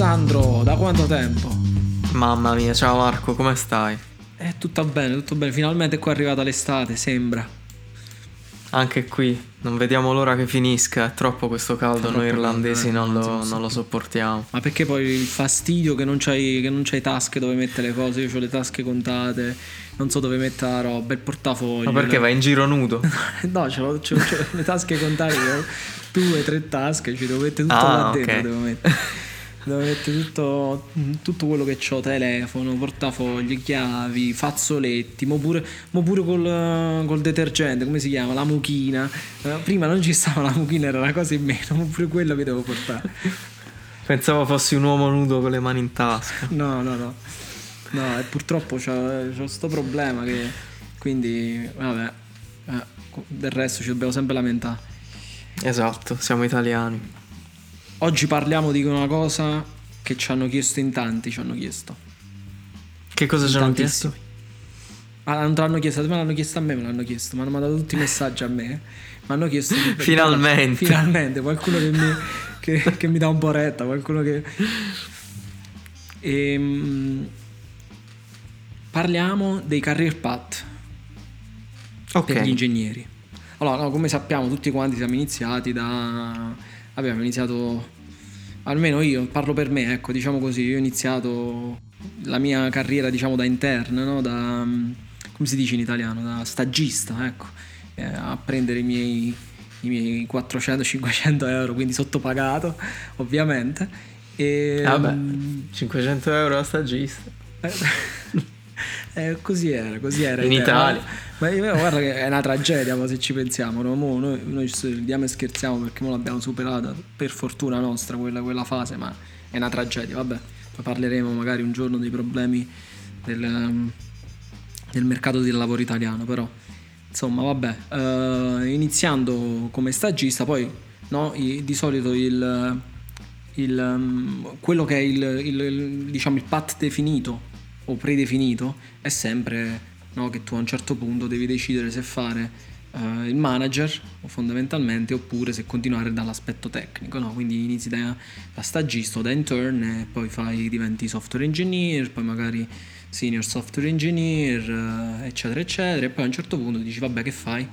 Alessandro, da quanto tempo? Mamma mia, ciao Marco, come stai? Eh, tutto bene, tutto bene. Finalmente è qua è arrivata l'estate, sembra. Anche qui, non vediamo l'ora che finisca, è troppo questo caldo, Troppo noi irlandesi caldo, eh, non, lo, non lo sopportiamo. Ma perché poi il fastidio che non c'hai, che non c'hai tasche dove mettere le cose? Io ho le tasche contate, non so dove mettere la roba, il portafoglio. Ma perché vai in giro nudo? No, ce l'ho, ce l'ho- ce l'ho le tasche contate, due, tre tasche, ci devo mettere tutto Ah, là dentro. Devo mettere, devo mettere tutto, tutto quello che ho, telefono, portafogli, chiavi, fazzoletti, mo pure, mo pure col, col detergente, come si chiama? La mucchina. Eh, Prima non ci stava la mucchina, era una cosa in meno, mo pure quella mi devo portare. Pensavo fossi un uomo nudo con le mani in tasca. No, no, no. No, e purtroppo c'ho, c'ho sto problema che quindi, vabbè, eh, del resto ci dobbiamo sempre lamentare. Esatto, siamo italiani. Oggi parliamo di una cosa che ci hanno chiesto in tanti, ci hanno chiesto. Che cosa ci hanno chiesto? Ah, non te l'hanno chiesto, me l'hanno chiesto a me, me l'hanno chiesto, mi hanno mandato tutti i messaggi a me. Mi hanno chiesto Finalmente. Finalmente, qualcuno che mi, che- che mi dà un po' retta, qualcuno che... Ehm, parliamo dei career path Ok. per gli ingegneri. Allora, no, come sappiamo, tutti quanti siamo iniziati da. Abbiamo iniziato. Almeno io, parlo per me, ecco, diciamo così. Io ho iniziato la mia carriera, diciamo, da interno, no? Da. come si dice in italiano? Da stagista, ecco. eh, a prendere i miei, i miei 400-500 euro, quindi sottopagato, ovviamente. E, Vabbè, mm, 500 euro a stagista. eh, così era, così era. In. Italia. Ma io guarda che è una tragedia ma se ci pensiamo. no? Mo noi, noi ci ridiamo e scherziamo perché mo l'abbiamo superata per fortuna nostra quella, quella fase, ma è una tragedia. Vabbè, poi parleremo magari un giorno dei problemi del, um, del mercato del lavoro italiano, però insomma vabbè, eh, iniziando come stagista, poi no, i- di solito il, il, um, quello che è il, il- il- diciamo, il path definito o predefinito è sempre no, che tu a un certo punto devi decidere se fare eh, il manager fondamentalmente oppure se continuare dall'aspetto tecnico no? quindi inizi da, da stagista o da intern e poi fai, diventi software engineer poi magari senior software engineer eh, eccetera eccetera e poi a un certo punto dici vabbè che fai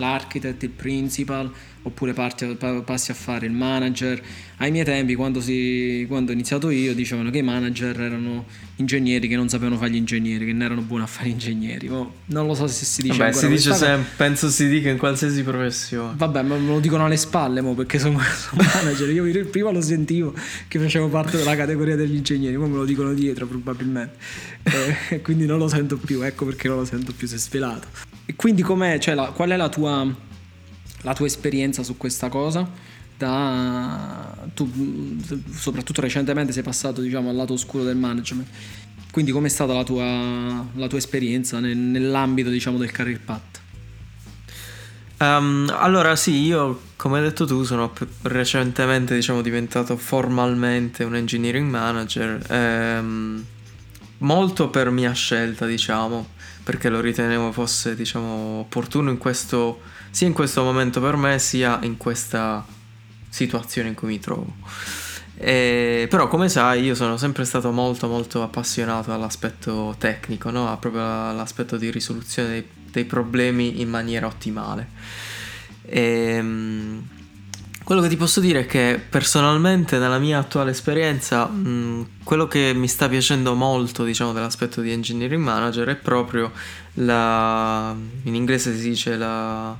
l'architect, il principal, oppure parti- pa- passi a fare il manager. Ai miei tempi, quando, si- quando ho iniziato io, dicevano che i manager erano ingegneri che non sapevano fare gli ingegneri, che non erano buoni a fare ingegneri. Mo non lo so se si dice Vabbè, si dice sempre, penso si dica in qualsiasi professione. Vabbè, ma me lo dicono alle spalle mo perché sono, sono manager. Io prima lo sentivo che facevo parte della categoria degli ingegneri, ora me lo dicono dietro probabilmente. Eh, E quindi non lo sento più, ecco perché non lo sento più, si è svelato. E quindi com'è, cioè, la- qual è la tua, la tua esperienza su questa cosa? Da, tu, soprattutto recentemente sei passato diciamo, al lato oscuro del management. Quindi com'è stata la tua, la tua esperienza nel- nell'ambito diciamo, del career path? Ehm, allora sì, io come hai detto tu sono recentemente diciamo diventato formalmente un engineering manager, ehm, molto per mia scelta diciamo, perché lo ritenevo fosse diciamo opportuno in questo, sia in questo momento per me sia in questa situazione in cui mi trovo. E- però come sai io sono sempre stato molto molto appassionato all'aspetto tecnico, no? Proprio all'aspetto di risoluzione dei, dei problemi in maniera ottimale. Ehm, quello che ti posso dire è che personalmente nella mia attuale esperienza mh, quello che mi sta piacendo molto diciamo dell'aspetto di engineering manager è proprio la in inglese si dice la,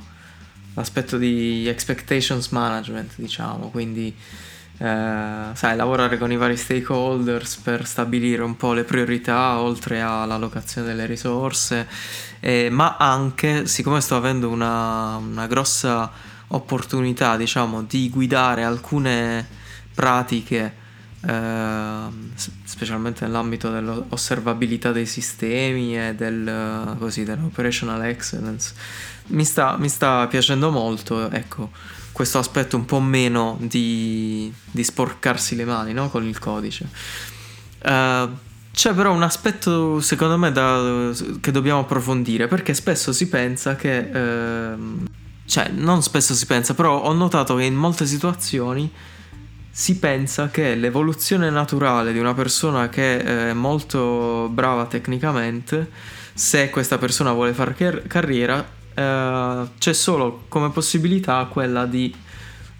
l'aspetto di expectations management diciamo quindi eh, sai, lavorare con i vari stakeholders per stabilire un po' le priorità oltre all'allocazione delle risorse, eh, ma anche, siccome sto avendo una, una grossa opportunità, diciamo, di guidare alcune pratiche, s- specialmente nell'ambito dell'osservabilità dei sistemi e del, così, dell'operational excellence, mi sta, mi sta piacendo molto, ecco questo aspetto un po' meno di, di sporcarsi le mani no? con il codice. Eh, c'è però un aspetto secondo me da- che dobbiamo approfondire perché spesso si pensa che... ehm, cioè non spesso si pensa però ho notato che in molte situazioni si pensa che l'evoluzione naturale di una persona che è molto brava tecnicamente, se questa persona vuole fare car- carriera, eh, c'è solo come possibilità quella di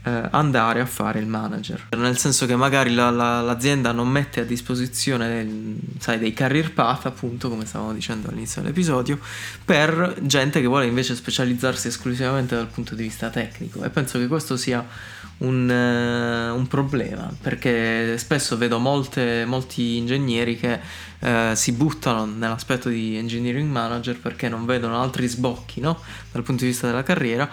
eh, andare a fare il manager. Nel senso che magari la, la, l'azienda non mette a disposizione sai, dei career path, appunto, come stavamo dicendo all'inizio dell'episodio, per gente che vuole invece specializzarsi esclusivamente dal punto di vista tecnico. E penso che questo sia un, uh, un problema, perché spesso vedo molte, molti ingegneri che uh, si buttano nell'aspetto di engineering manager perché non vedono altri sbocchi no? dal punto di vista della carriera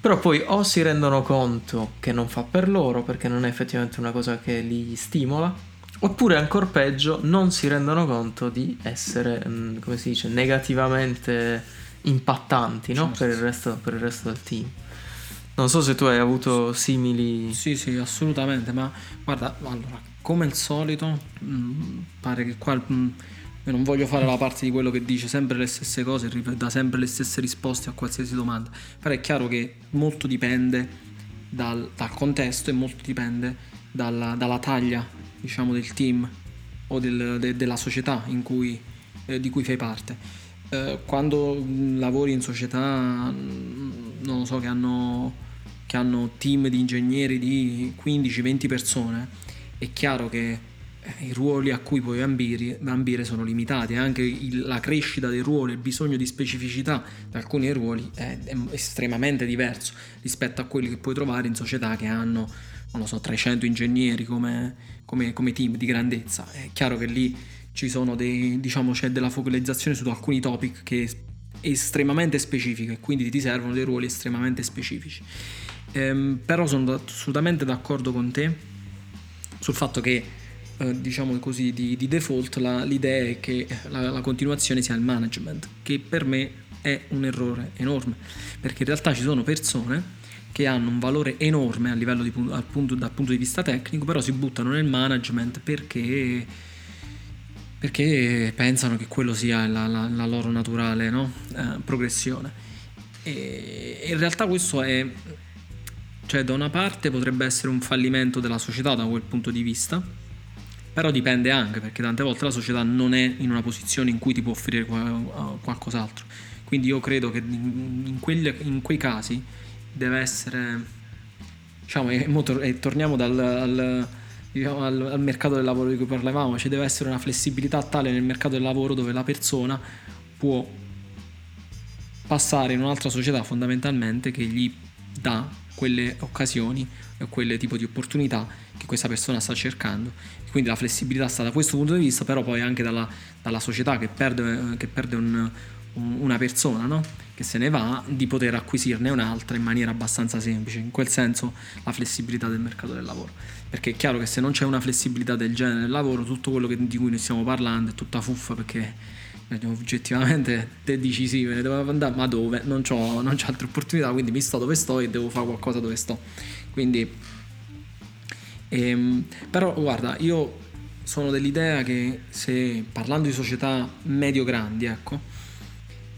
però poi o si rendono conto che non fa per loro perché non è effettivamente una cosa che li stimola, oppure ancora peggio non si rendono conto di essere, mm, come si dice, negativamente impattanti no? Certo. per, il resto, per il resto del team. Non so se tu hai avuto simili... Sì, sì, assolutamente, ma guarda, allora, come al solito, mh, pare che qua... Mh, io non voglio fare la parte di quello che dice sempre le stesse cose, dà sempre le stesse risposte a qualsiasi domanda, però è chiaro che molto dipende dal, dal contesto e molto dipende dalla, dalla, taglia, diciamo, del team o del, de, della società cui, eh, di cui fai parte. Eh, quando lavori in società, non so, che hanno, che hanno team di ingegneri di 15-20 persone, è chiaro che i ruoli a cui puoi ambire, ambire sono limitati, anche il, la crescita dei ruoli, il bisogno di specificità di alcuni ruoli è, è, estremamente diverso rispetto a quelli che puoi trovare in società che hanno, non so, 300 ingegneri come, come, come team di grandezza. È chiaro che lì ci sono dei, diciamo, c'è della focalizzazione su alcuni topic che è estremamente specifica e quindi ti servono dei ruoli estremamente specifici. Ehm, però sono assolutamente d'accordo con te sul fatto che eh, diciamo così, di, di default la, l'idea è che la, la, continuazione sia il management, che per me è un errore enorme, perché in realtà ci sono persone che hanno un valore enorme a livello di, punto, dal punto di vista tecnico, però si buttano nel management perché, perché pensano che quello sia la, la, la loro naturale no? eh, progressione. E in realtà questo è, cioè da una parte potrebbe essere un fallimento della società da quel punto di vista, però dipende anche perché tante volte la società non è in una posizione in cui ti può offrire qualcos'altro. Quindi io credo che in, quelle, in quei casi deve essere, diciamo, e, e torniamo dal, al, diciamo, al, al, mercato del lavoro di cui parlavamo, ci deve essere una flessibilità tale nel mercato del lavoro dove la persona può passare in un'altra società fondamentalmente che gli dà quelle occasioni quelle tipo di opportunità che questa persona sta cercando. Quindi la flessibilità sta da questo punto di vista, però poi anche dalla, dalla società che perde, che perde un, un, una persona, no? che se ne va, di poter acquisirne un'altra in maniera abbastanza semplice. In quel senso la flessibilità del mercato del lavoro. Perché è chiaro che se non c'è una flessibilità del genere nel lavoro, tutto quello che, di cui noi stiamo parlando è tutta fuffa perché oggettivamente te dici ne devo andare, ma dove? Non ho altre opportunità, quindi mi sto dove sto e devo fare qualcosa dove sto. Quindi Ehm, però guarda, io sono dell'idea che se parlando di società medio-grandi, ecco,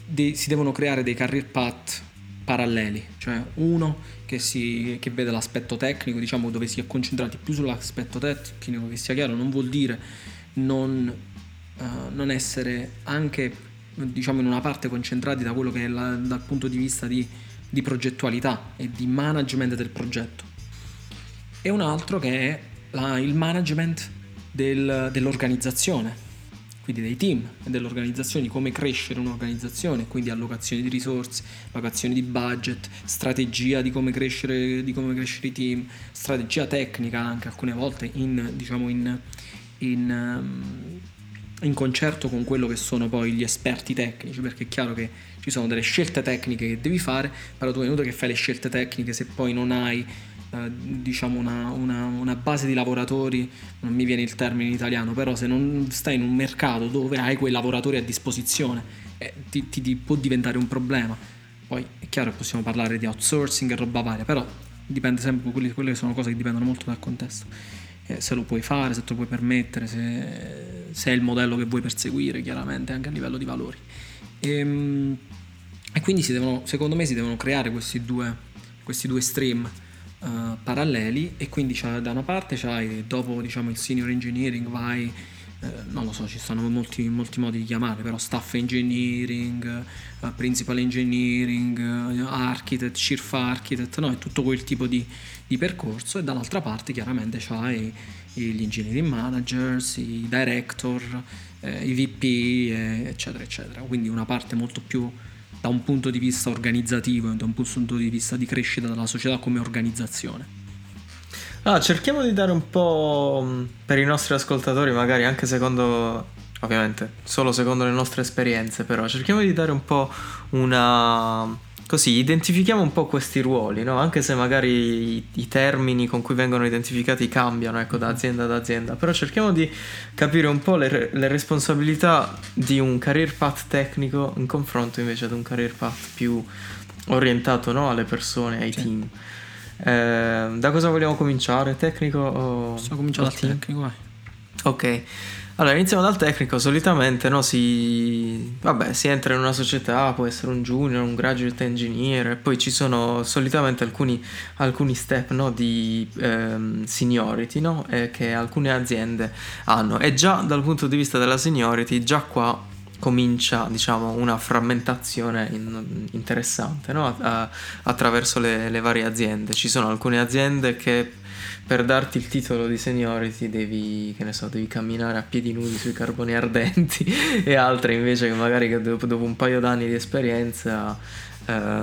de- si devono creare dei career path paralleli, cioè uno che, si, che vede l'aspetto tecnico, diciamo dove si è concentrati più sull'aspetto tecnico, che sia chiaro, non vuol dire non, uh, non essere anche diciamo in una parte concentrati da quello che è la, dal punto di vista di, di progettualità e di management del progetto. E un altro che è la, il management del, dell'organizzazione, quindi dei team e dell'organizzazione, come crescere un'organizzazione, quindi allocazione di risorse, allocazione di budget, strategia di come crescere, di come crescere i team, strategia tecnica anche alcune volte in, diciamo in, in, um, in concerto con quello che sono poi gli esperti tecnici, perché è chiaro che ci sono delle scelte tecniche che devi fare, però tu è inutile che fai le scelte tecniche se poi non hai eh, diciamo una, una, una, base di lavoratori, non mi viene il termine in italiano, però se non stai in un mercato dove hai quei lavoratori a disposizione eh, ti, ti, ti, può diventare un problema. Poi è chiaro che possiamo parlare di outsourcing e roba varia, però dipende sempre, quelle, quelle sono cose che dipendono molto dal contesto. Eh, se lo puoi fare, se te lo puoi permettere, se, se, è il modello che vuoi perseguire, chiaramente anche a livello di valori. E, ehm, e quindi devono, secondo me si devono creare questi due, questi due stream uh, paralleli e quindi da una parte c'hai dopo diciamo il senior engineering vai eh, non lo so, ci sono molti, molti, modi di chiamarli, però staff engineering, uh, principal engineering, uh, architect, chief architect, no? è tutto quel tipo di, di percorso e dall'altra parte chiaramente c'hai gli engineering managers, i director, eh, i VP, eh, eccetera, eccetera. Quindi una parte molto più da un punto di vista organizzativo e da un punto di vista di crescita della società come organizzazione. Ah, cerchiamo di dare un po' mm, per i nostri ascoltatori, magari anche secondo, ovviamente, solo secondo le nostre esperienze, però cerchiamo di dare un po' una... Così, identifichiamo un po' questi ruoli, no? Anche se magari i, i termini con cui vengono identificati cambiano, ecco, da azienda ad azienda, però cerchiamo di capire un po' le, le responsabilità di un career path tecnico in confronto invece ad un career path più orientato no? alle persone, ai sì. team. Eh, da cosa vogliamo cominciare? Tecnico o... Possiamo cominciare dal tecnico, vai. Ok. Allora, iniziamo dal tecnico. Solitamente no, si, vabbè, si entra in una società, può essere un junior, un graduate engineer, e poi ci sono solitamente alcuni, alcuni step no, di ehm, seniority no, eh, che alcune aziende hanno. E già dal punto di vista della seniority, già qua comincia diciamo una frammentazione in, interessante no? a, attraverso le, le, varie aziende. Ci sono alcune aziende che per darti il titolo di seniority devi, so, devi camminare a piedi nudi sui carboni ardenti e altre invece che magari dopo, dopo un paio d'anni di esperienza eh,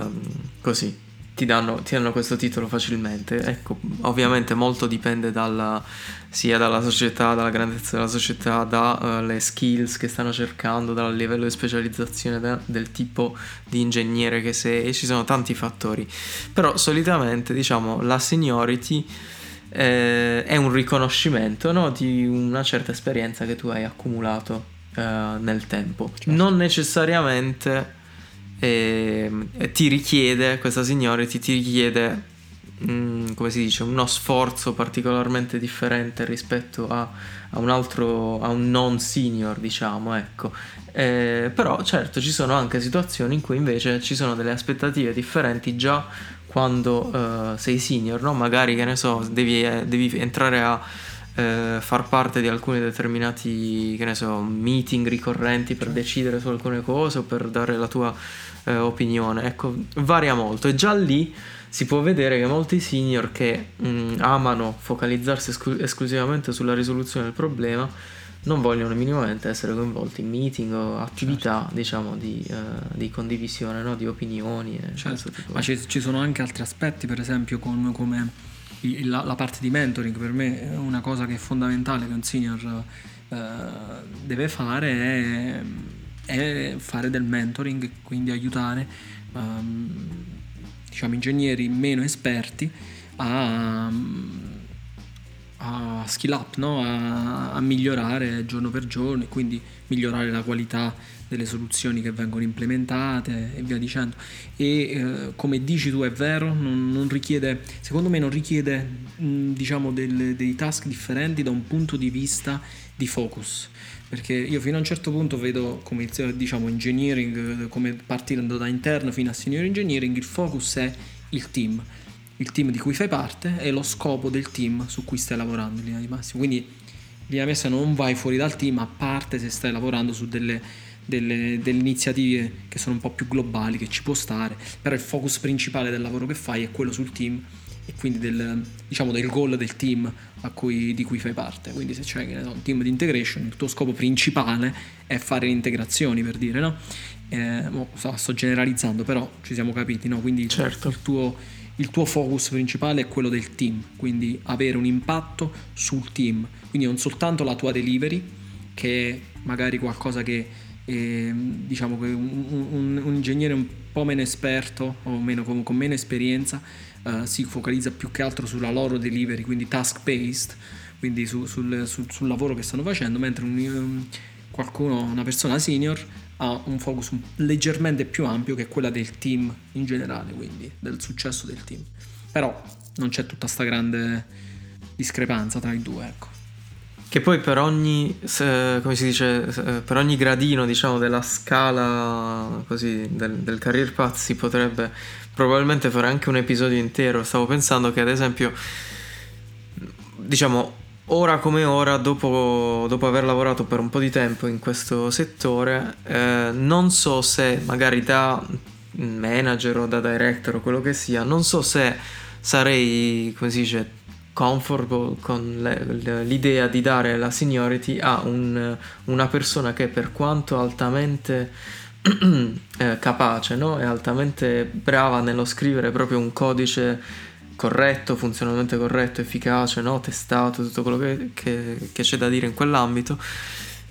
così ti danno, ti danno, questo titolo facilmente. Ecco, ovviamente molto dipende dalla, sia dalla società, dalla grandezza della società, dalle uh, skills che stanno cercando, dal livello di specializzazione da, del tipo di ingegnere che sei, ci sono tanti fattori. Però solitamente, diciamo, la seniority eh, è un riconoscimento no, di una certa esperienza che tu hai accumulato eh, nel tempo. Certo. Non necessariamente e, e ti richiede, questa seniority ti richiede, mh, mm, come si dice, uno sforzo particolarmente differente rispetto a, a un altro, a un non senior, diciamo, ecco. Eh, però certo ci sono anche situazioni in cui invece ci sono delle aspettative differenti già quando uh, sei senior, no? Magari, che ne so, devi, eh, devi entrare a eh, far parte di alcuni determinati, che ne so, meeting ricorrenti per decidere su alcune cose o per dare la tua eh, opinione. Ecco, varia molto e già lì si può vedere che molti senior che mh, mm, amano focalizzarsi esclu- esclusivamente sulla risoluzione del problema non vogliono minimamente essere coinvolti in meeting o attività certo. diciamo di, uh, di condivisione no? di opinioni certo. ma ci, ci, sono anche altri aspetti per esempio con, come la, la, parte di mentoring per me è una cosa che è fondamentale che un senior uh, deve fare è è fare del mentoring, quindi aiutare um, diciamo, ingegneri meno esperti a, a skill up, no? a, a, migliorare giorno per giorno e quindi migliorare la qualità delle soluzioni che vengono implementate e via dicendo. E eh, come dici tu è vero, non, non richiede, secondo me non richiede mh, diciamo del, dei task differenti da un punto di vista di focus perché io fino a un certo punto vedo come diciamo engineering come partendo da interno fino a senior engineering il focus è il team il team di cui fai parte e lo scopo del team su cui stai lavorando in linea di massimo quindi in linea di massimo non vai fuori dal team a parte se stai lavorando su delle, delle, delle iniziative che sono un po' più globali che ci può stare però il focus principale del lavoro che fai è quello sul team e quindi del, diciamo, del goal del team cui, di cui fai parte. Quindi se c'è un team di integration, il tuo scopo principale è fare le integrazioni, per dire, no? Eh, sto, sto, generalizzando, però ci siamo capiti, no? Quindi certo. il, tuo, il tuo focus principale è quello del team, quindi avere un impatto sul team, quindi non soltanto la tua delivery, che è magari qualcosa che eh, diciamo che un, un, un, ingegnere un po' meno esperto o meno, con, con meno esperienza uh, si focalizza più che altro sulla loro delivery, quindi task based, quindi su, sul, sul, sul, lavoro che stanno facendo, mentre un, qualcuno, una persona senior ha un focus leggermente più ampio che quella del team in generale, quindi del successo del team. Però non c'è tutta questa grande discrepanza tra i due, ecco. che poi per ogni, come si dice, per ogni gradino diciamo della scala così del, del career path si potrebbe probabilmente fare anche un episodio intero. Stavo pensando che ad esempio, diciamo, ora come ora, dopo, dopo aver lavorato per un po' di tempo in questo settore, eh, non so se magari da manager o da director o quello che sia, non so se sarei, come si dice, comfortable con le, l'idea di dare la seniority a un, una persona che per quanto altamente eh, capace no? e altamente brava nello scrivere proprio un codice corretto, funzionalmente corretto, efficace, no? testato, tutto quello che, che, che, c'è da dire in quell'ambito,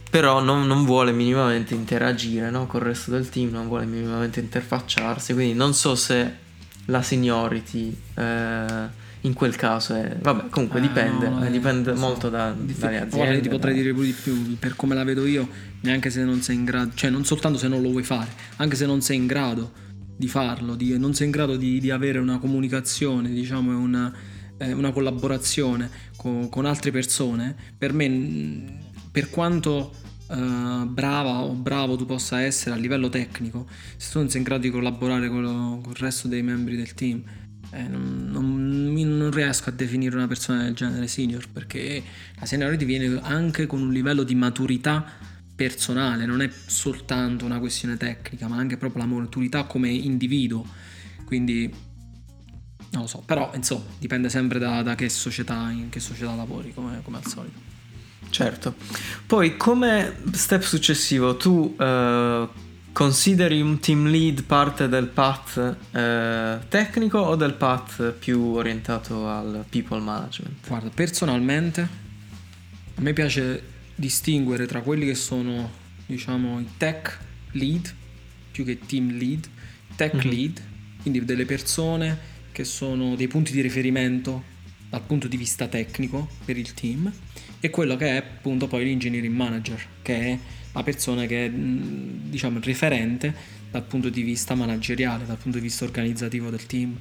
però non, non vuole minimamente interagire no? con il resto del team, non vuole minimamente interfacciarsi, quindi non so se la seniority... Eh, in quel caso è... Vabbè, comunque eh, dipende, no, eh, dipende so. molto da, Dif- dalle aziende. Guarda, ti potrei dire pure di più, per come la vedo io, neanche se non sei in grado, cioè non soltanto se non lo vuoi fare, anche se non sei in grado di farlo, di, non sei in grado di, di avere una comunicazione, diciamo, una, eh, una collaborazione con, con, altre persone, per me, per quanto... Uh, brava o bravo tu possa essere a livello tecnico, se tu non sei in grado di collaborare con, lo, con il resto dei membri del team, eh, non, non, non, riesco a definire una persona del genere senior perché la seniority viene anche con un livello di maturità personale, non è soltanto una questione tecnica, ma anche proprio la maturità come individuo. Quindi non lo so, però insomma dipende sempre da, da che società, in che società lavori, come, come al solito. Certo. Poi come step successivo tu uh, Consideri un team lead parte del path eh, tecnico o del path più orientato al people management? Guarda, personalmente a me piace distinguere tra quelli che sono, diciamo, i tech lead più che team lead, tech mm-hmm. lead, quindi delle persone che sono dei punti di riferimento dal punto di vista tecnico per il team e quello che è appunto poi l'engineering manager, che è la persona che è diciamo referente dal punto di vista manageriale, dal punto di vista organizzativo del team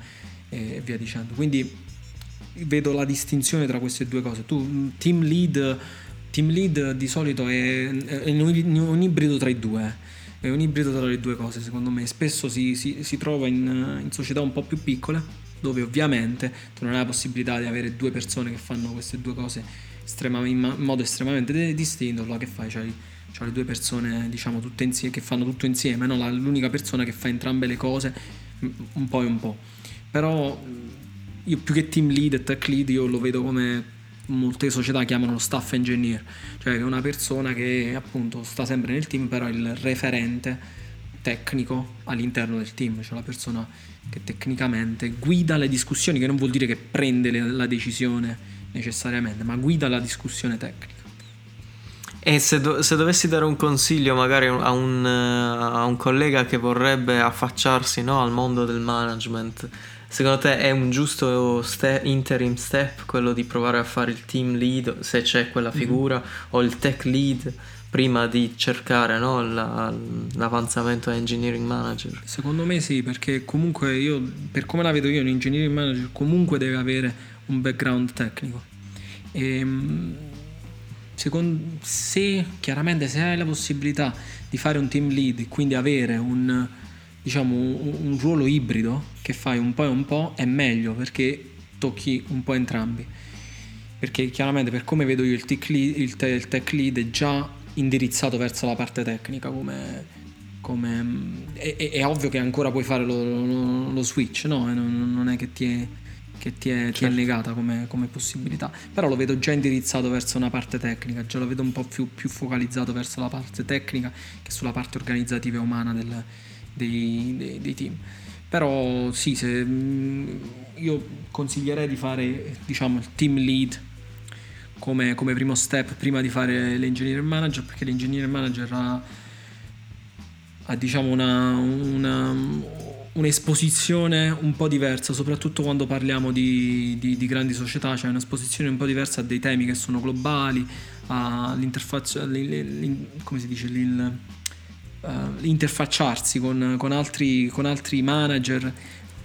e via dicendo. Quindi vedo la distinzione tra queste due cose. Tu team lead, team lead di solito è, è un ibrido tra i due. È un ibrido tra le due cose, secondo me. Spesso si, si, si trova in, in società un po' più piccole, dove ovviamente tu non hai la possibilità di avere due persone che fanno queste due cose in modo estremamente distinto. Allora che fai? C'hai cioè le due persone diciamo tutte insieme che fanno tutto insieme no? l'unica persona che fa entrambe le cose un po' e un po' però io più che team lead e tech lead io lo vedo come molte società chiamano lo staff engineer cioè una persona che appunto sta sempre nel team però è il referente tecnico all'interno del team cioè la persona che tecnicamente guida le discussioni che non vuol dire che prende la decisione necessariamente ma guida la discussione tecnica. E se, do- se, dovessi dare un consiglio magari a un, a un collega che vorrebbe affacciarsi no, al mondo del management, secondo te è un giusto ste- interim step quello di provare a fare il team lead, se c'è quella mhm. figura, mm-hmm. o il tech lead prima di cercare no, la, l'avanzamento a engineering manager? Secondo me sì, perché comunque io, per come la vedo io, un engineering manager comunque deve avere un background tecnico. E, ehm, secondo, se chiaramente se hai la possibilità di fare un team lead, quindi avere un, diciamo, un, un ruolo ibrido che fai un po' e un po', è meglio perché tocchi un po' entrambi. Perché chiaramente per come vedo io il tech lead, il te, il tech lead è già indirizzato verso la parte tecnica come, come è, è, ovvio che ancora puoi fare lo, lo, lo switch no? non, non, è che ti è, che ti è, certo. ti è certo. negata come, come, possibilità. Però lo vedo già indirizzato verso una parte tecnica, già lo vedo un po' più, più focalizzato verso la parte tecnica che sulla parte organizzativa e umana del, dei, dei, dei, team. Però sì, se, mm, io consiglierei di fare diciamo, il team lead come, come, primo step prima di fare l'engineer manager, perché l'engineer manager ha, ha diciamo una, una un'esposizione un po' diversa, soprattutto quando parliamo di, di, di, grandi società, cioè un'esposizione un po' diversa a dei temi che sono globali, all'interfaccia, come si dice, l'interfacciarsi con, con, altri, con altri manager,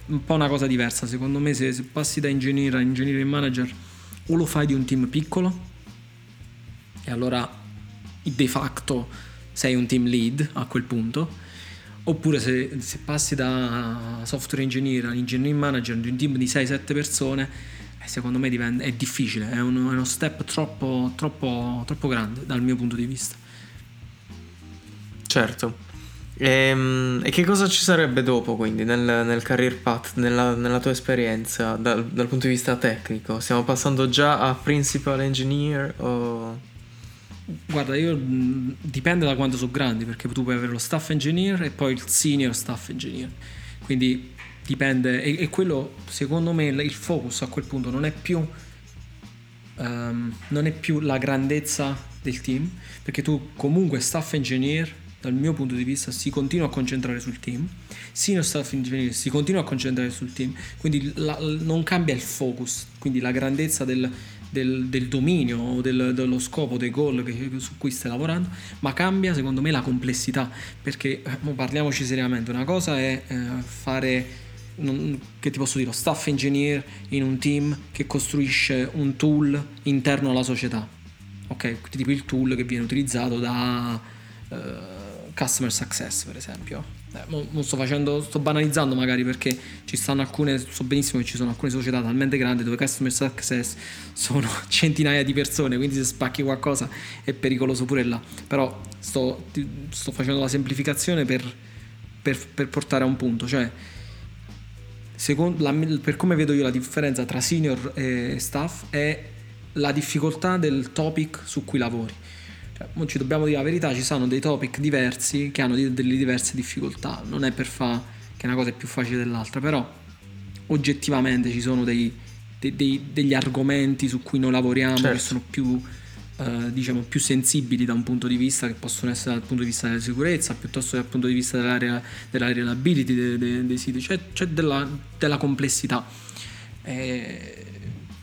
un po' una cosa diversa. Secondo me se, se passi da ingegnere a ingegnere manager o lo fai di un team piccolo e allora de facto sei un team lead a quel punto. Oppure se, se passi da software engineer a engineering manager di un team di 6-7 persone, eh, secondo me è difficile, è uno, è uno step troppo, troppo, troppo grande dal mio punto di vista. Certo. E, ehm, e, che cosa ci sarebbe dopo quindi nel, nel career path, nella, nella tua esperienza dal, dal, punto di vista tecnico? Stiamo passando già a principal engineer o... Guarda, io dipende da quanto sono grandi perché tu puoi avere lo staff engineer e poi il senior staff engineer. Quindi dipende e, e quello secondo me il focus a quel punto non è più um, non è più la grandezza del team perché tu comunque staff engineer dal mio punto di vista si continua a concentrare sul team, senior staff engineer si continua a concentrare sul team, quindi la, non cambia il focus, quindi la grandezza del, del, del dominio o del, dello scopo, dei goal su cui stai lavorando, ma cambia secondo me la complessità, perché eh, parliamoci seriamente, una cosa è eh, fare, non, che ti posso dire, staff engineer in un team che costruisce un tool interno alla società, ok? Tipo il tool che viene utilizzato da... Eh, customer success, per esempio. Eh, non sto facendo, sto banalizzando magari perché ci stanno alcune, so benissimo che ci sono alcune società talmente grandi dove customer success sono centinaia di persone, quindi se spacchi qualcosa è pericoloso pure là. Però sto, sto facendo la semplificazione per, per, per, portare a un punto, cioè secondo, la, per come vedo io la differenza tra senior e staff è la difficoltà del topic su cui lavori cioè, ci dobbiamo dire la verità, ci sono dei topic diversi che hanno delle diverse difficoltà, non è per fare che una cosa è più facile dell'altra, però oggettivamente ci sono dei, dei, dei, degli argomenti su cui noi lavoriamo certo. che sono più, eh, diciamo, più sensibili da un punto di vista che possono essere dal punto di vista della sicurezza piuttosto che dal punto di vista della, della reliability dei, dei, siti, cioè, c'è della, della complessità. Eh,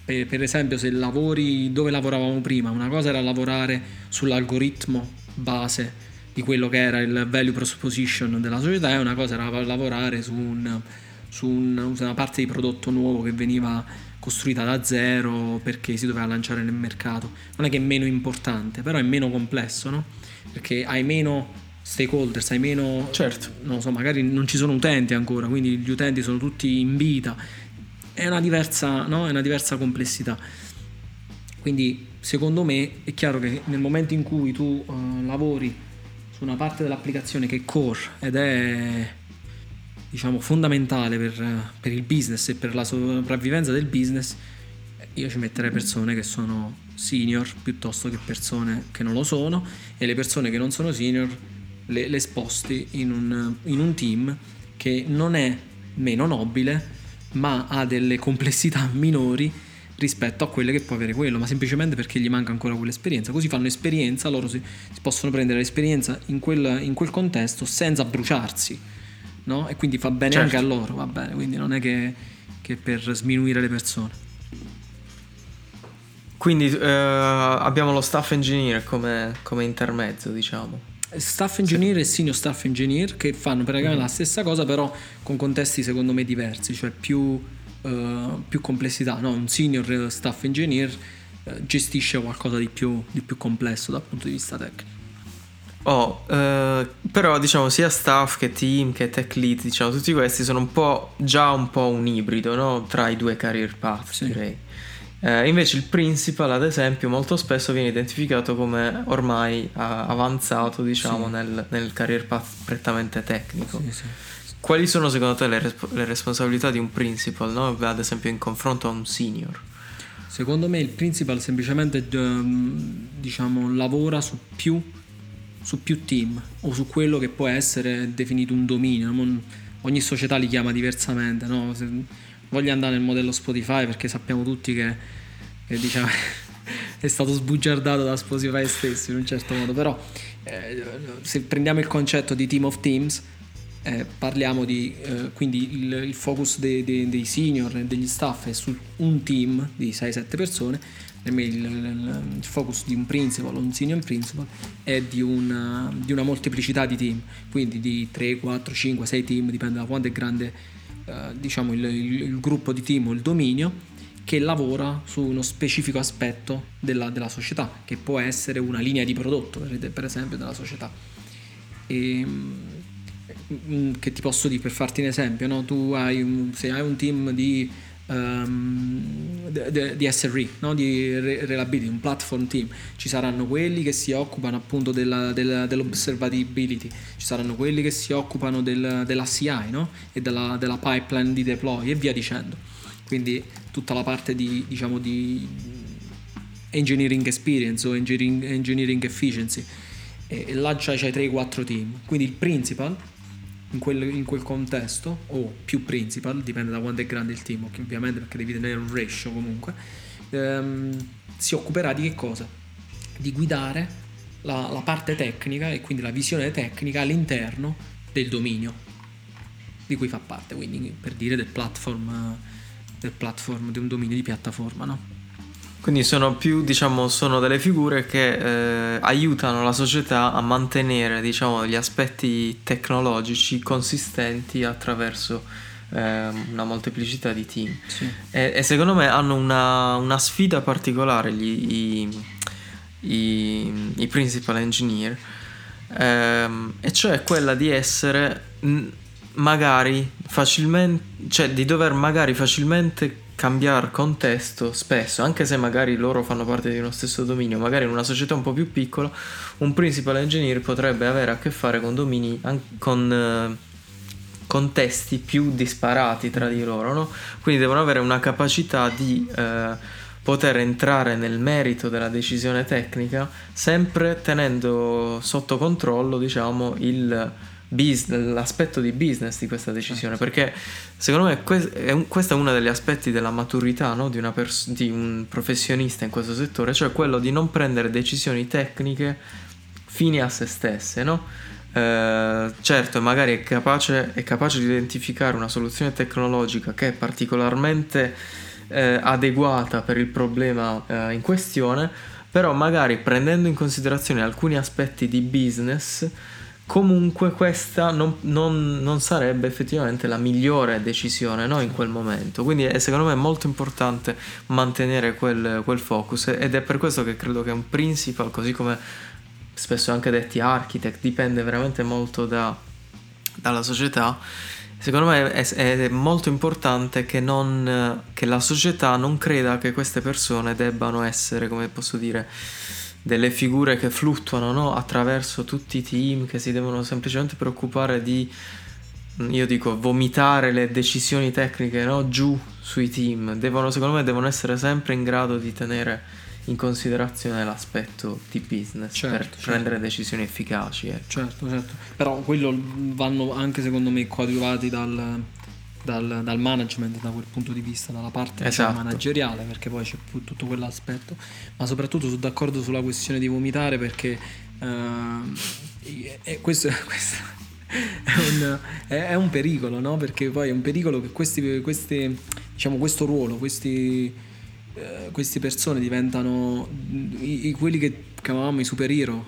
per, per, esempio, se lavori dove lavoravamo prima, una cosa era lavorare sull'algoritmo base di quello che era il value proposition della società, e una cosa era lavorare su, un, su un, una parte di prodotto nuovo che veniva costruita da zero perché si doveva lanciare nel mercato. Non è che è meno importante, però è meno complesso, no? Perché hai meno stakeholders, hai meno... Certo. Non so, magari non ci sono utenti ancora, quindi gli utenti sono tutti in vita è una diversa, no? è una diversa complessità. Quindi secondo me è chiaro che nel momento in cui tu uh, lavori su una parte dell'applicazione che è core ed è diciamo fondamentale per, per il business e per la sopravvivenza del business, io ci metterei persone che sono senior piuttosto che persone che non lo sono e le persone che non sono senior le, le sposti in un, in un team che non è meno nobile ma ha delle complessità minori rispetto a quelle che può avere quello, ma semplicemente perché gli manca ancora quell'esperienza. Così fanno esperienza, loro si, si possono prendere l'esperienza in quel, in quel, contesto senza bruciarsi, no? E quindi fa bene certo. anche a loro, va bene, quindi non è che, che per sminuire le persone. Quindi eh, abbiamo lo staff engineer come, come intermezzo, diciamo staff engineer sì. e senior staff engineer che fanno praticamente mm-hmm. la stessa cosa però con contesti secondo me diversi, cioè più, uh, più complessità. No? Un senior staff engineer uh, gestisce qualcosa di più, di più, complesso dal punto di vista tecnico. Oh, uh, però diciamo sia staff che team che tech lead, diciamo tutti questi sono un po' già un po' un ibrido no? tra i due career path sì. direi. Eh, invece il principal, ad esempio, molto spesso viene identificato come ormai uh, avanzato, diciamo, sì. nel, nel, career path prettamente tecnico. Sì, sì. Quali sono secondo te le, le responsabilità di un principal, no? ad esempio in confronto a un senior? Secondo me il principal semplicemente ehm, diciamo, lavora su più, su più team o su quello che può essere definito un dominio. Ogni società li chiama diversamente, no? Voglio andare nel modello Spotify perché sappiamo tutti che, che diciamo, è stato sbugiardato da Spotify stesso in un certo modo, però eh, se prendiamo il concetto di team of teams, eh, parliamo di eh, quindi il, il focus dei, dei, dei, senior e degli staff è su un team di 6-7 persone, il, il, il, focus di un principal o un senior principal è di una, di una molteplicità di team, quindi di 3, 4, 5, 6 team, dipende da quanto è grande eh, diciamo il, il, il, gruppo di team o il dominio che lavora su uno specifico aspetto della, della società, che può essere una linea di prodotto, per esempio, della società. E, mm, che ti posso dire per farti un esempio, no? tu hai un, se hai un team di, um, di, di SRE, no? di reliability, un platform team, ci saranno quelli che si occupano appunto della, della, dell'observability, ci saranno quelli che si occupano del, della CI no? e della, della pipeline di deploy e via dicendo. Quindi tutta la parte di, diciamo, di engineering experience o engineering, engineering efficiency. E, là c'hai, c'hai 3-4 team. Quindi il principal in quel, in quel, contesto o più principal dipende da quanto è grande il team ovviamente perché devi tenere un ratio comunque ehm, si occuperà di che cosa? di guidare la, la parte tecnica e quindi la visione tecnica all'interno del dominio di cui fa parte quindi per dire del platform del platform, di un dominio di piattaforma, no? Quindi sono più, diciamo, sono delle figure che eh, aiutano la società a mantenere, diciamo, gli aspetti tecnologici consistenti attraverso eh, una molteplicità di team. Sì. E, e, secondo me hanno una, una sfida particolare gli, i, i, i principal engineer, ehm, e cioè quella di essere magari facilmente, cioè di dover magari facilmente cambiare contesto spesso, anche se magari loro fanno parte di uno stesso dominio, magari in una società un po' più piccola, un principal engineer potrebbe avere a che fare con domini, con eh, contesti più disparati tra di loro, no? Quindi devono avere una capacità di eh, poter entrare nel merito della decisione tecnica, sempre tenendo sotto controllo, diciamo, il business, l'aspetto di business di questa decisione, certo. perché secondo me questo è uno degli aspetti della maturità no? di, pers- di, un professionista in questo settore, cioè quello di non prendere decisioni tecniche fini a se stesse, no? eh, certo, magari è capace, è capace, di identificare una soluzione tecnologica che è particolarmente eh, adeguata per il problema eh, in questione, però magari prendendo in considerazione alcuni aspetti di business, comunque questa non, non, non, sarebbe effettivamente la migliore decisione no? in quel momento. Quindi è, secondo me è molto importante mantenere quel, quel, focus ed è per questo che credo che un principal, così come spesso anche detti architect, dipende veramente molto da, dalla società. Secondo me è, è molto importante che, non, che la società non creda che queste persone debbano essere, come posso dire, delle figure che fluttuano no? attraverso tutti i team che si devono semplicemente preoccupare di, io dico, vomitare le decisioni tecniche no? giù sui team. Devono, secondo me devono essere sempre in grado di tenere in considerazione l'aspetto di business certo, per certo. prendere decisioni efficaci. Eh. Certo, certo. Però quello vanno anche secondo me coadiuvati dal, dal, dal, management da quel punto di vista, dalla parte diciamo, esatto. diciamo, manageriale, perché poi c'è tutto quell'aspetto, ma soprattutto sono d'accordo sulla questione di vomitare perché uh, questo, questo è, un, è, un, pericolo, no? perché poi è un pericolo che questi, questi, diciamo, questo ruolo, questi, uh, queste persone diventano i, i, quelli che chiamavamo i superhero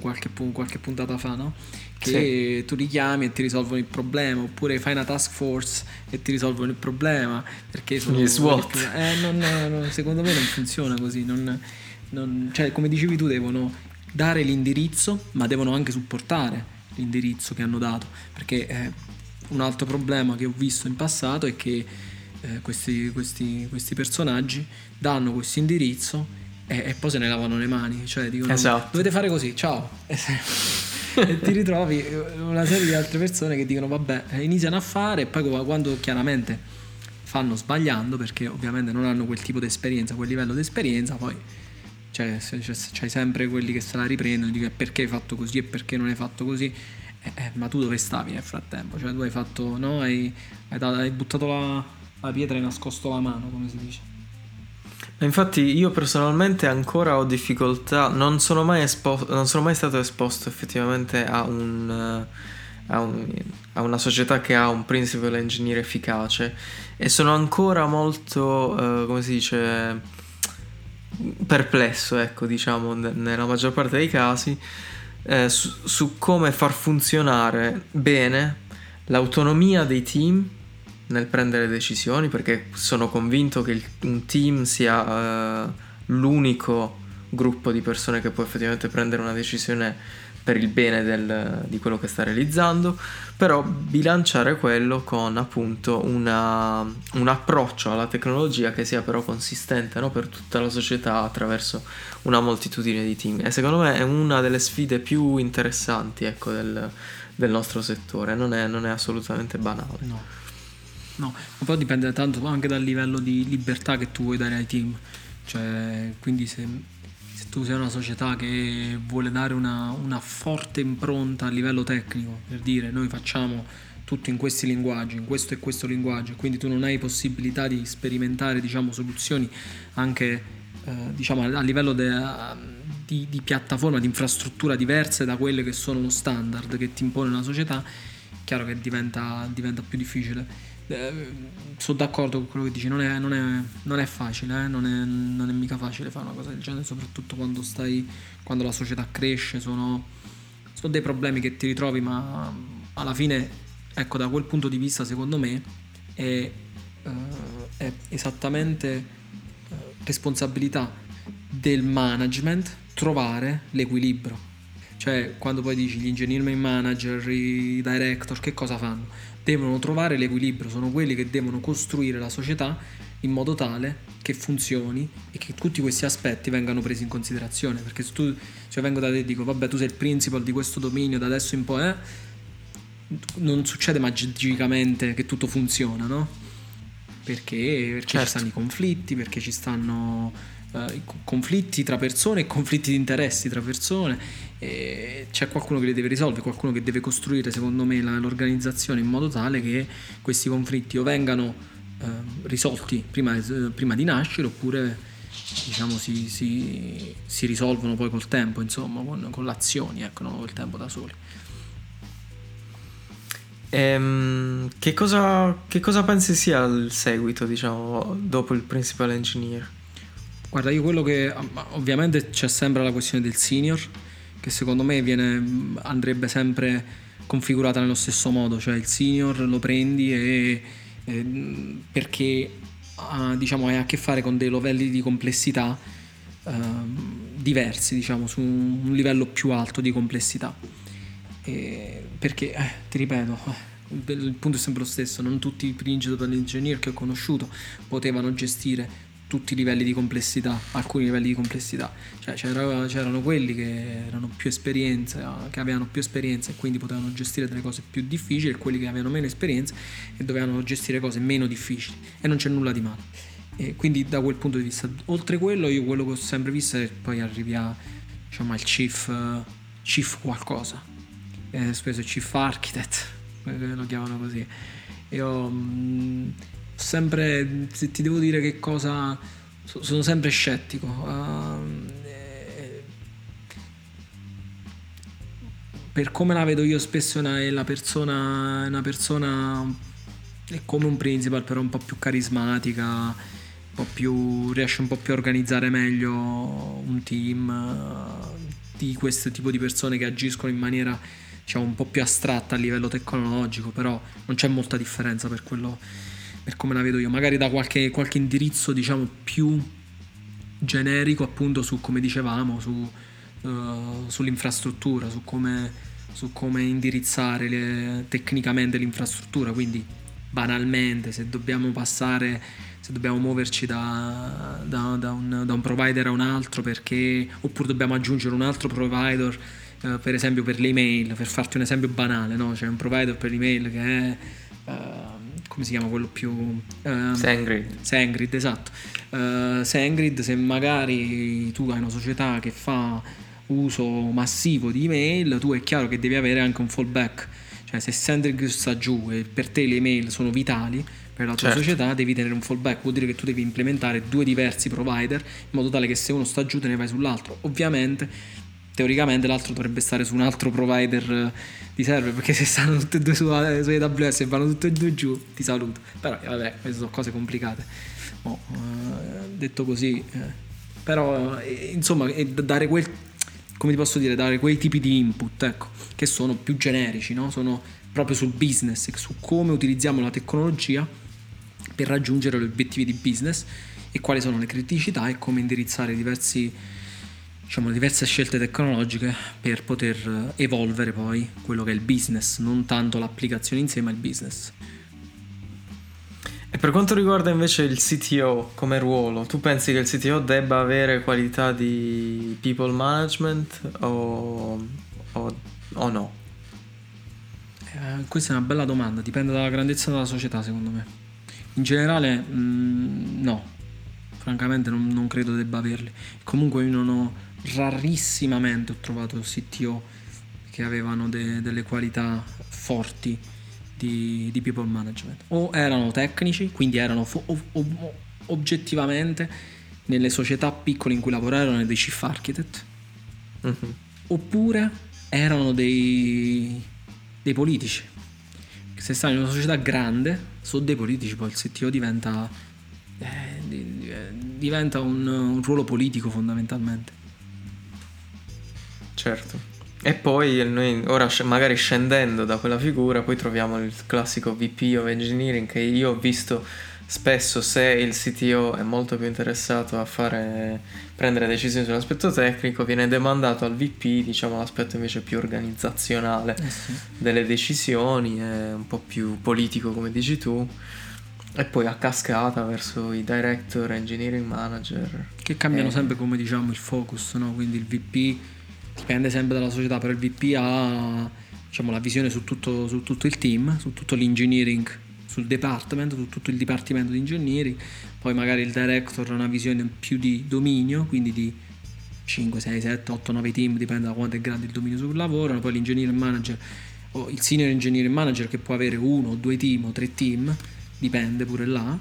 qualche, qualche puntata fa, no? Che sì. tu richiami e ti risolvono il problema, oppure fai una task force e ti risolvono il problema perché sono gli SWAT. Eh, non, non, secondo me non funziona così. Non, cioè, come dicevi tu, devono dare l'indirizzo, ma devono anche supportare l'indirizzo che hanno dato. Perché eh, un altro problema che ho visto in passato è che eh, questi, questi, questi personaggi danno questo indirizzo e, e, poi se ne lavano le mani, cioè dicono esatto. dovete fare così, ciao. e ti ritrovi una serie di altre persone che dicono vabbè, iniziano a fare e poi quando chiaramente fanno sbagliando perché ovviamente non hanno quel tipo di esperienza, quel livello di esperienza, poi cioè, c'hai sempre quelli che se la riprendono dicono perché hai fatto così e perché non hai fatto così. Eh, eh, ma tu dove stavi nel frattempo? Cioè tu hai fatto, no? Hai, hai, hai buttato la, la pietra e nascosto la mano, come si dice. Infatti io personalmente ancora ho difficoltà, non sono mai, espo- non sono mai stato esposto effettivamente a, un, a, un, a, una società che ha un principal engineer efficace. E sono ancora molto, uh, come si dice, perplesso, ecco, diciamo, nella maggior parte dei casi, eh, su, su come far funzionare bene l'autonomia dei team nel prendere decisioni perché sono convinto che il, un team sia uh, l'unico gruppo di persone che può effettivamente prendere una decisione per il bene del, di quello che sta realizzando, però bilanciare quello con appunto una, un approccio alla tecnologia che sia però consistente no? per tutta la società attraverso una moltitudine di team. E secondo me è una delle sfide più interessanti ecco, del, del, nostro settore, non è, non è assolutamente banale. No. No, poi dipende tanto anche dal livello di libertà che tu vuoi dare ai team. Cioè, quindi se tu sei una società che vuole dare una, una, forte impronta a livello tecnico, per dire noi facciamo tutto in questi linguaggi, in questo e questo linguaggio, quindi tu non hai possibilità di sperimentare diciamo, soluzioni anche eh, diciamo, a livello de, di, di, piattaforma, di infrastruttura diverse da quelle che sono lo standard che ti impone una società, chiaro che diventa, diventa più difficile eh, sono d'accordo con quello che dici, non è, non è, non è facile, eh? non, è, non, è, mica facile fare una cosa del genere, soprattutto quando, stai, quando la società cresce, sono, sono, dei problemi che ti ritrovi, ma alla fine, ecco, da quel punto di vista, secondo me, è, è esattamente uh, responsabilità del management trovare l'equilibrio. Cioè, quando poi dici gli engineering manager, i director, che cosa fanno? Devono trovare l'equilibrio, sono quelli che devono costruire la società in modo tale che funzioni e che tutti questi aspetti vengano presi in considerazione. Perché se tu cioè vengo da te e dico, vabbè, tu sei il principal di questo dominio da adesso in poi, eh, non succede magicamente che tutto funziona, no? Perché, perché certo. ci stanno i conflitti, perché ci stanno uh, conflitti tra persone e conflitti di interessi tra persone. E c'è qualcuno che li deve risolvere, qualcuno che deve costruire, secondo me, la, l'organizzazione in modo tale che questi conflitti o vengano uh, risolti prima, uh, prima, di nascere oppure diciamo si, si, si, risolvono poi col tempo, insomma, con, con l'azione, ecco, non col tempo da soli. Ehm, che, cosa, che cosa pensi sia il seguito, diciamo, dopo il principal engineer? Guarda, io quello che ovviamente c'è sempre la questione del senior, che secondo me viene, andrebbe sempre configurata nello stesso modo, cioè il senior lo prendi e, e perché ha, diciamo, hai a che fare con dei livelli di complessità eh, diversi, diciamo, su un livello più alto di complessità. E perché, eh, ti ripeto, eh, il punto è sempre lo stesso, non tutti i principal engineer che ho conosciuto potevano gestire tutti i livelli di complessità, alcuni livelli di complessità. Cioè c'era, c'erano quelli che erano più esperienza, che avevano più esperienza e quindi potevano gestire delle cose più difficili e quelli che avevano meno esperienza e dovevano gestire cose meno difficili e non c'è nulla di male. E quindi da quel punto di vista, oltre quello, io quello che ho sempre visto è poi arrivi a, diciamo, al chief, chief qualcosa, eh, spesso chief architect, lo chiamano così. Io mh, sempre, se ti devo dire che cosa, sono sempre scettico. Uh, per come la vedo io spesso è una persona, una persona è come un principal però un po' più carismatica, un po' più, riesce un po' più a organizzare meglio un team uh, di questo tipo di persone che agiscono in maniera diciamo un po' più astratta a livello tecnologico, però non c'è molta differenza per quello per come la vedo io, magari da qualche, qualche indirizzo diciamo più generico appunto su come dicevamo, su, uh, sull'infrastruttura, su come, su come indirizzare le, tecnicamente l'infrastruttura, quindi banalmente se dobbiamo passare, se dobbiamo muoverci da, da, da, un, da un, provider a un altro perché, oppure dobbiamo aggiungere un altro provider uh, per esempio per le email, per farti un esempio banale, no? c'è un provider per l'email che è... Uh, come si chiama quello più... Um, Sangrid. Sangrid, esatto. Uh, Sangrid, se magari tu hai una società che fa uso massivo di email, tu è chiaro che devi avere anche un fallback. Cioè se Sangrid sta giù e per te le email sono vitali, per la tua certo. società devi tenere un fallback, vuol dire che tu devi implementare due diversi provider in modo tale che se uno sta giù te ne vai sull'altro. Ovviamente teoricamente l'altro dovrebbe stare su un altro provider eh, di server perché se stanno tutte e due su, eh, su AWS e vanno tutte e due giù ti saluto però vabbè queste sono cose complicate oh, eh, detto così eh. però eh, insomma dare quel come ti posso dire dare quei tipi di input ecco che sono più generici no? sono proprio sul business su come utilizziamo la tecnologia per raggiungere gli obiettivi di business e quali sono le criticità e come indirizzare diversi, diciamo, diverse scelte tecnologiche per poter evolvere poi quello che è il business, non tanto l'applicazione insieme al business. E per quanto riguarda invece il CTO come ruolo, tu pensi che il CTO debba avere qualità di people management o, o, o no? Eh, questa è una bella domanda, dipende dalla grandezza della società secondo me. In generale mh, mm, no, francamente non, non, credo debba averli. Comunque io non ho rarissimamente ho trovato CTO che avevano de, delle qualità forti di, di, people management. O erano tecnici, quindi erano fo- o- oggettivamente nelle società piccole in cui lavorarono dei chief architect, uh-huh. oppure erano dei, dei politici. Se stai in una società grande, sono dei politici, poi il CTO diventa, eh, diventa un, un ruolo politico fondamentalmente. Certo. E poi noi ora magari scendendo da quella figura poi troviamo il classico VP of Engineering che io ho visto spesso se il CTO è molto più interessato a fare, prendere decisioni sull'aspetto tecnico viene demandato al VP diciamo l'aspetto invece più organizzazionale eh sì. delle decisioni è un po' più politico come dici tu e poi a cascata verso i director, engineering manager che cambiano e... sempre come diciamo il focus no? quindi il VP dipende sempre dalla società, però il VP ha diciamo, la visione su tutto, su tutto il team, su tutto l'engineering, sul department, su tutto il dipartimento di engineering, poi magari il director ha una visione più di dominio, quindi di 5, 6, 7, 8, 9 team, dipende da quanto è grande il dominio sul lavoro, poi l'engineering manager o il senior engineering manager che può avere uno due team o tre team, dipende pure là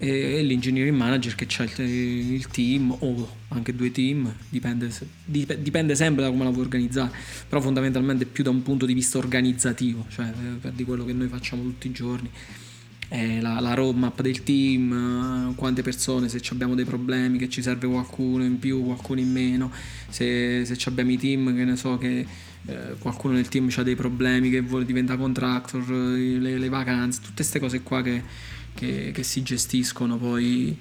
e l'engineering manager che c'è il, il, team o anche due team, dipende, dipende, sempre da come la vuoi organizzare, però fondamentalmente più da un punto di vista organizzativo, cioè eh, per di quello che noi facciamo tutti i giorni. La, la, roadmap del team, quante persone, se abbiamo dei problemi, che ci serve qualcuno in più, qualcuno in meno, se, se abbiamo i team, che ne so che eh, qualcuno nel team ha dei problemi, che vuole diventare contractor, le, le vacanze, tutte queste cose qua che, che, che si gestiscono poi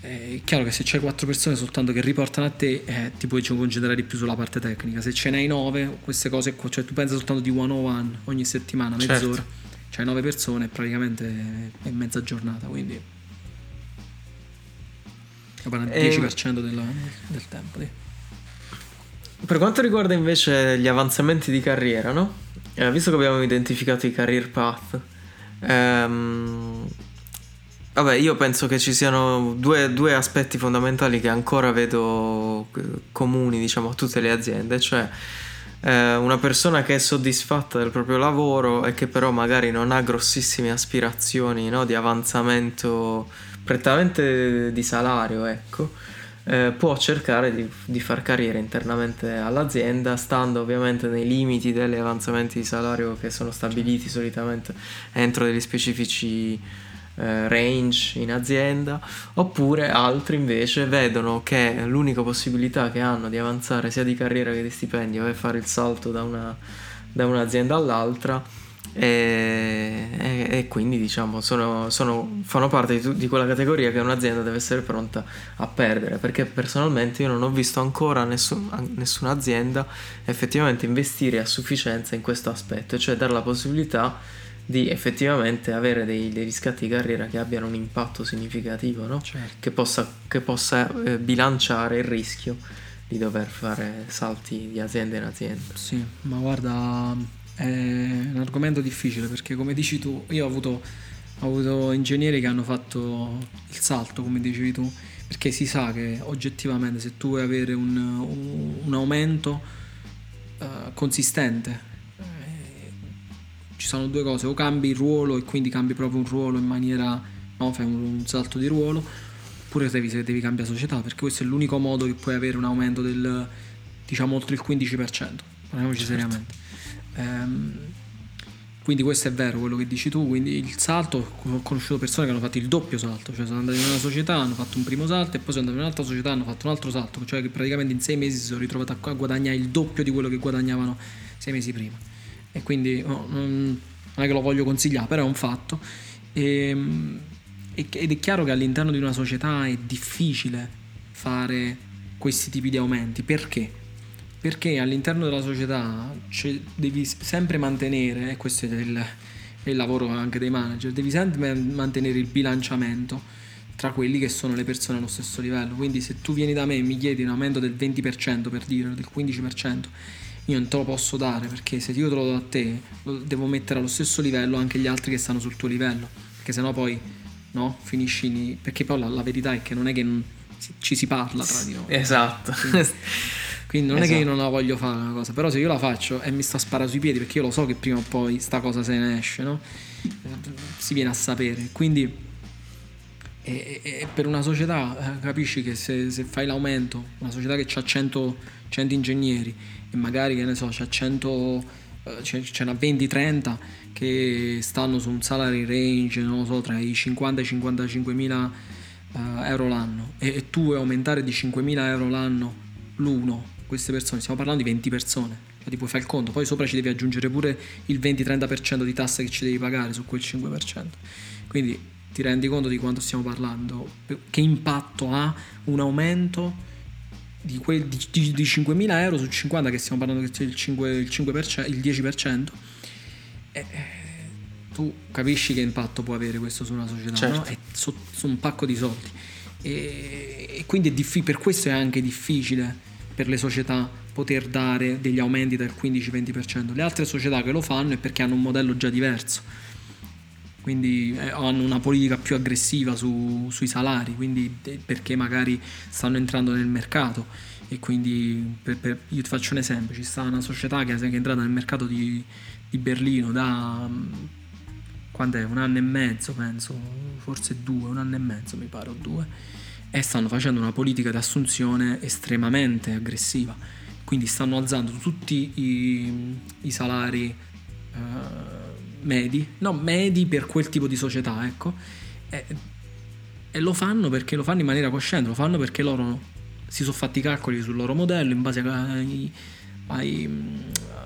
è chiaro che se c'hai quattro persone soltanto che riportano a te eh, ti puoi concentrare di più sulla parte tecnica se ce n'hai nove queste cose qua cioè tu pensi soltanto di one on one ogni settimana mezz'ora certo. c'hai nove persone praticamente è mezza giornata quindi il 10% della, del tempo sì. per quanto riguarda invece gli avanzamenti di carriera no? Eh, visto che abbiamo identificato i career path Ehm, vabbè, io penso che ci siano due, due, aspetti fondamentali che ancora vedo comuni, diciamo, a tutte le aziende, cioè eh, una persona che è soddisfatta del proprio lavoro e che però magari non ha grossissime aspirazioni no, di avanzamento prettamente di salario, ecco eh, può cercare di, di, far carriera internamente all'azienda, stando ovviamente nei limiti degli avanzamenti di salario che sono stabiliti solitamente entro degli specifici eh, range in azienda, oppure altri invece vedono che l'unica possibilità che hanno di avanzare sia di carriera che di stipendio è fare il salto da, una, da un'azienda all'altra e, e, e quindi diciamo sono, sono, fanno parte di, di, quella categoria che un'azienda deve essere pronta a perdere perché personalmente io non ho visto ancora nessun, nessuna azienda effettivamente investire a sufficienza in questo aspetto cioè dare la possibilità di effettivamente avere dei, dei riscatti di carriera che abbiano un impatto significativo no? certo. che possa, che possa eh, bilanciare il rischio di dover fare salti di azienda in azienda sì ma guarda è un argomento difficile perché come dici tu, io ho avuto, ho avuto ingegneri che hanno fatto il salto, come dicevi tu, perché si sa che oggettivamente se tu vuoi avere un, un, un aumento uh, consistente, eh, ci sono due cose, o cambi il ruolo e quindi cambi proprio un ruolo in maniera, no, fai un, un salto di ruolo, oppure devi, devi cambiare società, perché questo è l'unico modo che puoi avere un aumento del, diciamo, oltre il 15%, parliamoci certo. seriamente. Ehm, quindi questo è vero quello che dici tu, quindi il salto, ho conosciuto persone che hanno fatto il doppio salto, cioè sono andati in una società, hanno fatto un primo salto e poi sono andati in un'altra società, hanno fatto un altro salto, cioè che praticamente in sei mesi si sono ritrovati a guadagnare il doppio di quello che guadagnavano sei mesi prima. E quindi oh, non è che lo voglio consigliare, però è un fatto. E, ed è chiaro che all'interno di una società è difficile fare questi tipi di aumenti. Perché? Perché all'interno della società devi sempre mantenere, e questo è il, è il lavoro anche dei manager, devi sempre mantenere il bilanciamento tra quelli che sono le persone allo stesso livello. Quindi se tu vieni da me e mi chiedi un aumento del 20% per dire, del 15%, io non te lo posso dare perché se io te lo do a te, devo mettere allo stesso livello anche gli altri che stanno sul tuo livello, perché sennò poi no, finisci in... perché poi la, la, verità è che non è che ci si parla tra di noi. Esatto. Quindi, quindi non esatto. è che io esatto. non la voglio fare una cosa, però se io la faccio e mi sta a sparare sui piedi perché io lo so che prima o poi sta cosa se ne esce, no? Si viene a sapere. Quindi e, e per una società eh, capisci che se, se, fai l'aumento, una società che ha 100, 100, ingegneri e magari che ne so, c'ha 100, eh, ce, n'ha 20-30 che stanno su un salary range, non lo so, tra i 50 e i 55 mila uh, euro l'anno e, e, tu vuoi aumentare di 5 mila euro l'anno l'uno, queste persone, stiamo parlando di 20 persone, cioè ti puoi fare il conto, poi sopra ci devi aggiungere pure il 20-30% di tasse che ci devi pagare su quel 5%. Quindi ti rendi conto di quanto stiamo parlando, che impatto ha un aumento di, quel, di, di, di 5.000 euro su 50 che stiamo parlando che c'è il, 5, il, 5%, il 10%, e, tu capisci che impatto può avere questo su una società, certo. no? È su, su, un pacco di soldi. E, e quindi diffi- per questo è anche difficile per le società poter dare degli aumenti del 15-20%. Le altre società che lo fanno è perché hanno un modello già diverso quindi eh, hanno una politica più aggressiva su, sui salari, quindi perché magari stanno entrando nel mercato e quindi per, per, io ti faccio un esempio, ci sta una società che è entrata nel mercato di, di Berlino da quando è? un anno e mezzo penso, forse due, un anno e mezzo mi pare o due e stanno facendo una politica di assunzione estremamente aggressiva, quindi stanno alzando tutti i, i salari. Uh, medi, no, medi per quel tipo di società, ecco. E, e, lo fanno perché lo fanno in maniera cosciente, lo fanno perché loro si sono fatti i calcoli sul loro modello in base ai, ai,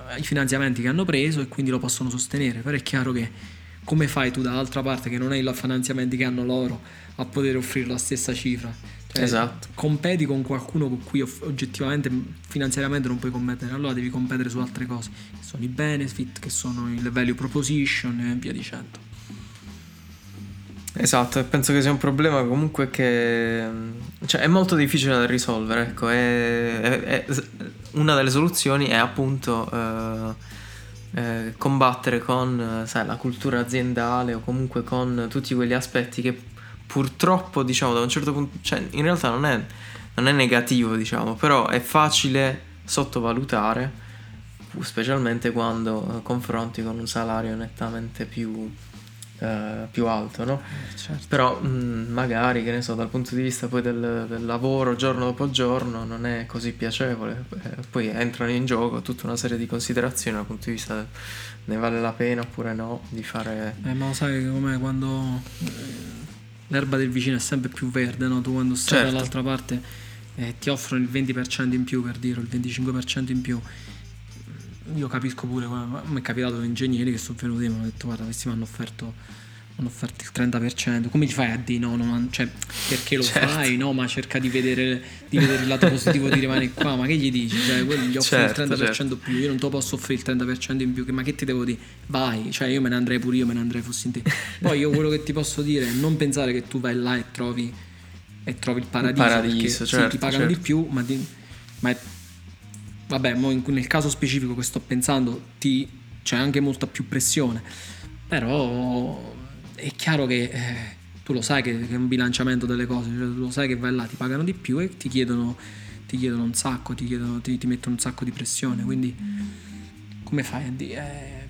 ai finanziamenti che hanno preso e quindi lo possono sostenere. Però è chiaro che come fai tu dall'altra parte che non hai i finanziamenti che hanno loro a poter offrire la stessa cifra? Cioè, esatto. Competi con qualcuno con cui oggettivamente finanziariamente non puoi competere, allora devi competere su altre cose, che sono i benefit, che sono il value proposition e via dicendo. Esatto, e penso che sia un problema comunque che cioè, è molto difficile da risolvere. Ecco, è, è, è, una delle soluzioni è appunto eh, eh, combattere con sai, la cultura aziendale o comunque con tutti quegli aspetti che purtroppo, diciamo, da un certo punto, cioè in realtà non è, non è negativo, diciamo, però è facile sottovalutare, specialmente quando eh, confronti con un salario nettamente più, eh, più alto, no? Certo. Però mh, mm, magari, che ne so, dal punto di vista poi del, del lavoro giorno dopo giorno non è così piacevole, eh, poi entrano in gioco tutta una serie di considerazioni dal punto di vista del, ne vale la pena oppure no di fare... Eh, ma lo sai come quando l'erba del vicino è sempre più verde, no? Tu quando stai certo. dall'altra parte eh, ti offrono il 20% in più per dire, il 25% in più. Io capisco pure, mi è capitato ingegneri che sono venuti e mi hanno detto guarda questi mi hanno offerto offerto il 30%, come ti fai a dire no, no cioè, perché lo certo. fai, no, ma cerca di vedere, di vedere il lato positivo di rimanere qua, ma che gli dici? Cioè, gli offri certo, il 30% certo. più, io non te lo posso offrire il 30% in più, ma che ti devo dire? Vai, cioè io me ne andrei pure io, me ne andrei fossi in te. Poi io quello che ti posso dire è non pensare che tu vai là e trovi, e trovi il paradiso, il paradiso perché certo, sì, ti pagano certo. di più, ma, di, ma è, vabbè, nel caso specifico che sto pensando ti, c'è anche molta più pressione, però è chiaro che eh, tu lo sai che, che, è un bilanciamento delle cose, cioè, tu lo sai che vai là, ti pagano di più e ti chiedono, ti chiedono un sacco, ti, chiedono, ti, ti, mettono un sacco di pressione, quindi come fai a dire? Eh,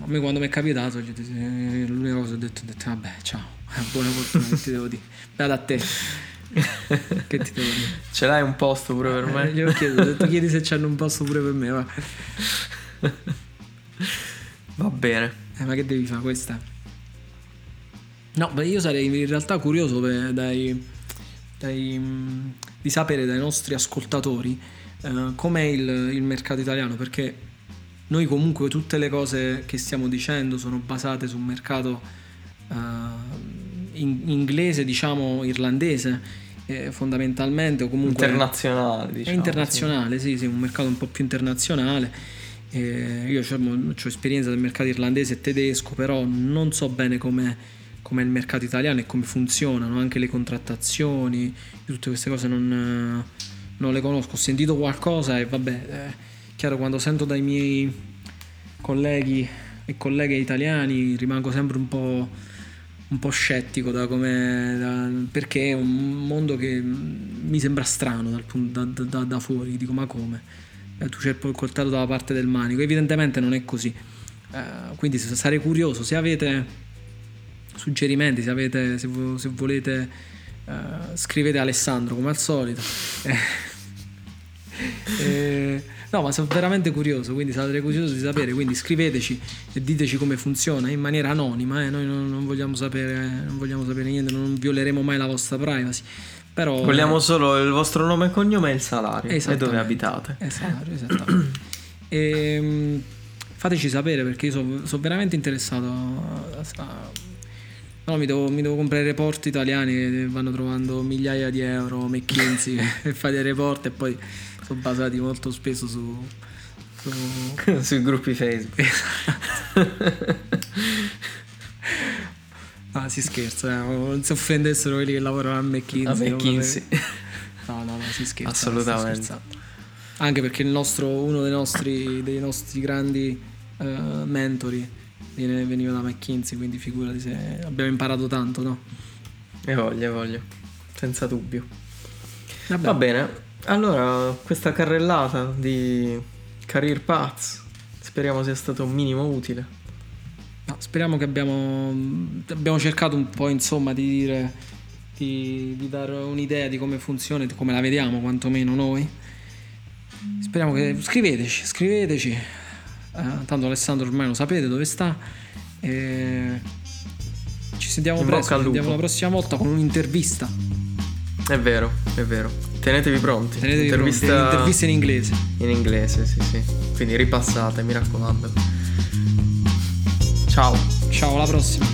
a me quando mi è capitato, l'unica cosa ho detto, ho detto vabbè ciao, buona fortuna, che ti devo dire, vado a te. che ti devo dire? Ce l'hai un posto pure per me? Eh, gli ho chiesto, ho detto chiedi se c'hanno un posto pure per me, va. Va bene. Eh, ma che devi fare questa? No, beh, io sarei in realtà curioso per, dai, dai, di sapere dai nostri ascoltatori eh, com'è il, il mercato italiano, perché noi comunque tutte le cose che stiamo dicendo sono basate su un mercato uh, in, inglese, diciamo irlandese, eh, fondamentalmente, o comunque... Internazionale, diciamo. È internazionale, sì, sì, un mercato un po' più internazionale. Eh, io ho esperienza del mercato irlandese e tedesco, però non so bene come come il mercato italiano e come funzionano anche le contrattazioni, tutte queste cose non, non le conosco. Ho sentito qualcosa e vabbè, eh, chiaro quando sento dai miei colleghi e colleghe italiani rimango sempre un po', un po scettico da come, da, perché è un mondo che mi sembra strano dal da, da, da fuori, dico ma come? Eh, tu cerchi il coltello dalla parte del manico, evidentemente non è così. Eh, quindi sarei curioso se avete suggerimenti, se, avete, se, se volete uh, scrivete Alessandro come al solito. eh, no, ma sono veramente curioso, quindi sarete curiosi di sapere, quindi scriveteci e diteci come funziona in maniera anonima, eh? noi non, non, vogliamo sapere, non vogliamo sapere niente, non violeremo mai la vostra privacy. Però, Vogliamo solo il vostro nome e cognome e il salario e dove abitate. E salario, esattamente. e, ehm, fateci sapere perché io sono so veramente interessato a, a No, mi devo, mi devo, comprare report italiani che vanno trovando migliaia di euro, McKinsey e fare dei report e poi sono basati molto spesso su... su... sui gruppi Facebook. ah, si scherza, eh. non si offendessero quelli che lavorano a McKinsey. A McKinsey. No, no, no, si scherza. Assolutamente. Anche perché il nostro, uno dei nostri, dei nostri grandi uh, mentori Viene, veniva da McKinsey, quindi figurati se abbiamo imparato tanto, no? E voglio, voglio, senza dubbio. Vabbè. Va bene, allora questa carrellata di Career Paths speriamo sia stato un minimo utile. No, speriamo che abbiamo, abbiamo cercato un po' insomma di dire, di, di dare un'idea di come funziona, di come la vediamo quantomeno noi. Speriamo che scriveteci, scriveteci eh, tanto Alessandro ormai lo sapete dove sta. E ci sentiamo In presto. Ci sentiamo la prossima volta con un'intervista. È vero, è vero. Tenetevi pronti. Tenetevi Intervista... pronti. Intervista in inglese. In inglese, sì, sì. Quindi ripassate, mi raccomando. Ciao. Ciao, alla prossima.